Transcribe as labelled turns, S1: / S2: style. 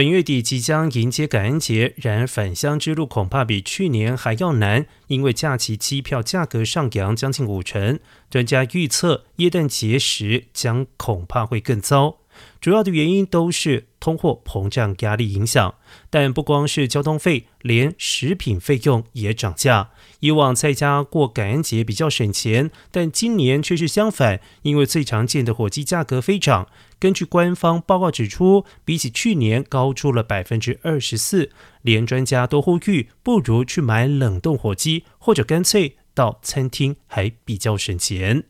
S1: 本月底即将迎接感恩节，然而返乡之路恐怕比去年还要难，因为假期机票价格上扬将近五成。专家预测，耶诞节时将恐怕会更糟。主要的原因都是通货膨胀压力影响，但不光是交通费，连食品费用也涨价。以往在家过感恩节比较省钱，但今年却是相反，因为最常见的火鸡价格飞涨。根据官方报告指出，比起去年高出了百分之二十四，连专家都呼吁，不如去买冷冻火鸡，或者干脆到餐厅，还比较省钱。